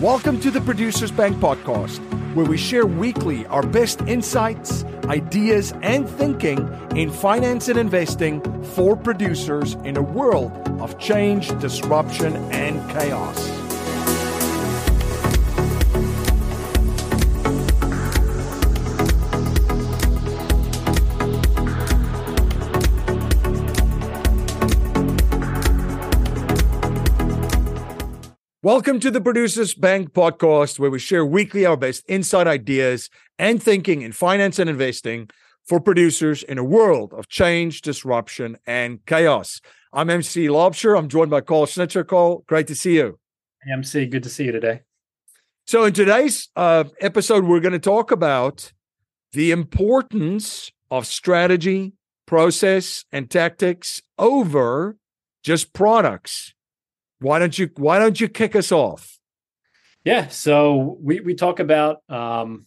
Welcome to the Producers Bank podcast, where we share weekly our best insights, ideas, and thinking in finance and investing for producers in a world of change, disruption, and chaos. Welcome to the Producers Bank podcast, where we share weekly our best inside ideas and thinking in finance and investing for producers in a world of change, disruption, and chaos. I'm MC Laubscher. I'm joined by Karl Schnitzer. Karl, great to see you. MC, good to see you today. So, in today's uh, episode, we're going to talk about the importance of strategy, process, and tactics over just products why don't you why don't you kick us off? Yeah, so we we talk about um,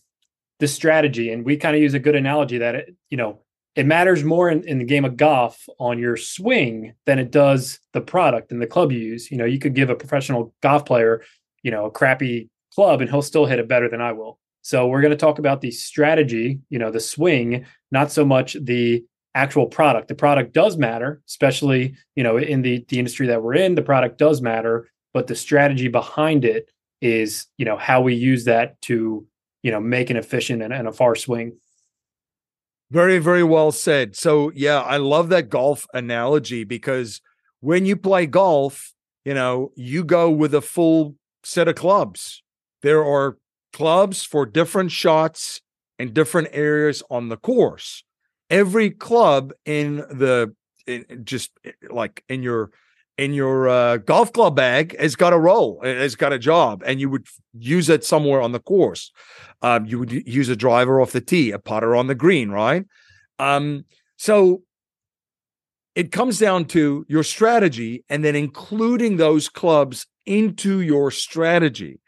the strategy, and we kind of use a good analogy that it, you know it matters more in, in the game of golf on your swing than it does the product and the club you use. You know, you could give a professional golf player, you know, a crappy club, and he'll still hit it better than I will. So we're going to talk about the strategy, you know, the swing, not so much the actual product. The product does matter, especially you know in the the industry that we're in. The product does matter, but the strategy behind it is you know how we use that to you know make an efficient and, and a far swing. Very very well said. So yeah, I love that golf analogy because when you play golf, you know you go with a full set of clubs. There are clubs for different shots and different areas on the course every club in the in just eh, like in your in your uh, golf club bag has got a role, it has got a job, and you would use it somewhere on the course. Um, you would use a driver off the tee, a putter on the green, right? Um, so it comes down to your strategy and then including those clubs into your strategy.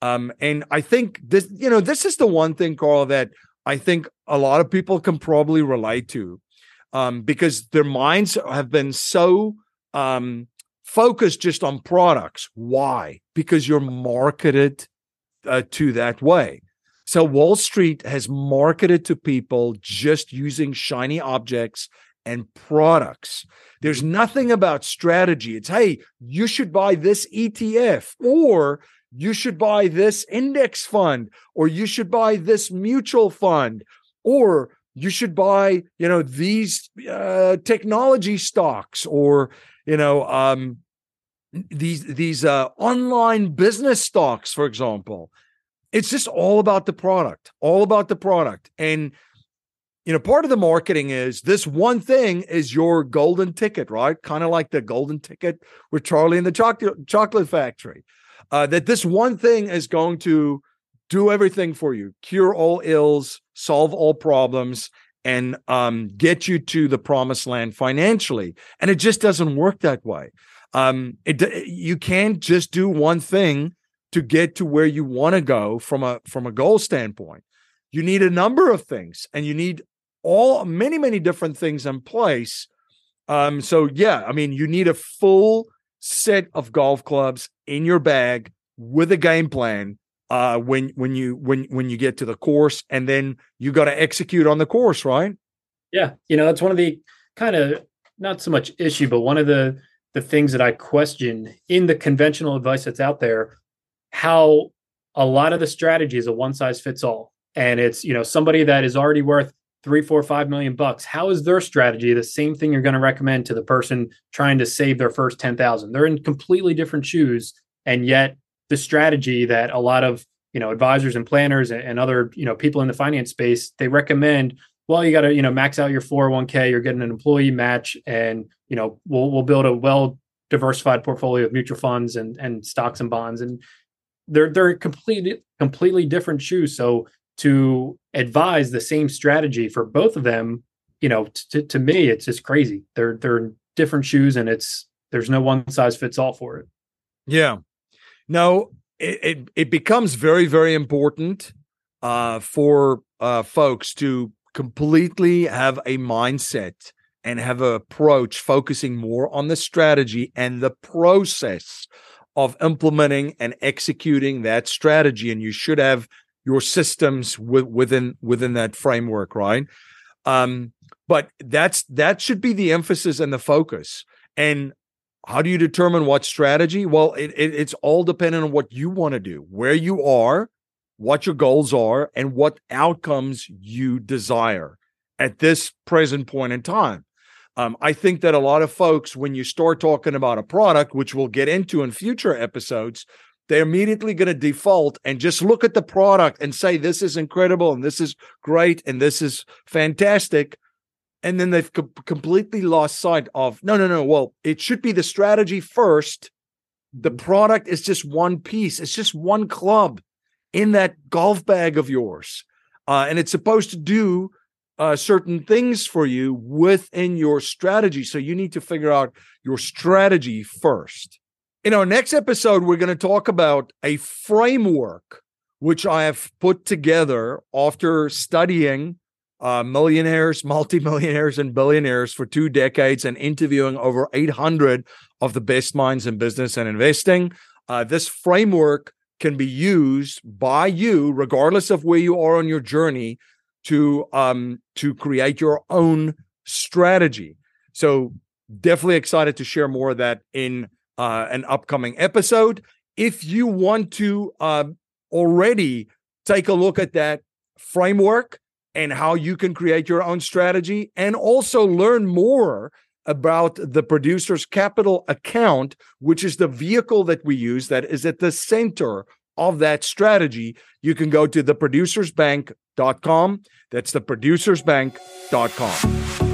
Um, and I think this, you know, this is the one thing, Karl, that I think a lot of people can probably relate to um, because their minds have been so um, focused just on products. Why? Because you're marketed uh, to that way. So Wall Street has marketed to people just using shiny objects and products. There's nothing about strategy. It's, hey, you should buy this ETF or you should buy this index fund or you should buy this mutual fund or you should buy you know these uh, technology stocks or you know um, these these uh, online business stocks for example it's just all about the product all about the product and you know part of the marketing is this one thing is your golden ticket right kind of like the golden ticket with charlie and the chocolate chocolate factory uh, that this one thing is going to do everything for you, cure all ills, solve all problems, and um, get you to the promised land financially. And it just doesn't work that way. Um, it you can't just do one thing to get to where you want to go from a from a goal standpoint. You need a number of things, and you need all many many different things in place. Um, so yeah, I mean, you need a full set of golf clubs in your bag with a game plan uh when when you when when you get to the course and then you got to execute on the course right yeah you know that's one of the kind of not so much issue but one of the the things that i question in the conventional advice that's out there how a lot of the strategy is a one size fits all and it's you know somebody that is already worth three, four, five million bucks. How is their strategy the same thing you're going to recommend to the person trying to save their first 10,000? They're in completely different shoes. And yet the strategy that a lot of, you know, advisors and planners and other, you know, people in the finance space, they recommend, well, you got to, you know, max out your 401k, you're getting an employee match and, you know, we'll, we'll build a well diversified portfolio of mutual funds and, and stocks and bonds. And they're, they're completely, completely different shoes. So to advise the same strategy for both of them, you know, t- to me, it's just crazy. They're they're different shoes, and it's there's no one size fits all for it. Yeah, no, it it, it becomes very very important uh, for uh, folks to completely have a mindset and have an approach focusing more on the strategy and the process of implementing and executing that strategy and you should have your systems within within that framework right? Um but that's that should be the emphasis and the focus. And how do you determine what strategy? Well it, it, it's all dependent on what you want to do where you are what your goals are and what outcomes you desire at this present point in time. Um, I think that a lot of folks, when you start talking about a product, which we'll get into in future episodes, they're immediately going to default and just look at the product and say, this is incredible and this is great and this is fantastic. And then they've co- completely lost sight of, no, no, no. Well, it should be the strategy first. The mm-hmm. product is just one piece, it's just one club in that golf bag of yours. Uh, and it's supposed to do uh, certain things for you within your strategy. So you need to figure out your strategy first. In our next episode, we're going to talk about a framework which I have put together after studying uh, millionaires, multimillionaires, and billionaires for two decades and interviewing over 800 of the best minds in business and investing. Uh, this framework can be used by you, regardless of where you are on your journey, to um, to create your own strategy. So definitely excited to share more of that in uh, an upcoming episode. If you want to uh, already take a look at that framework and how you can create your own strategy, and also learn more about the producer's capital account, which is the vehicle that we use that is at the center of that strategy, you can go to theproducersbank.com. That's theproducersbank.com.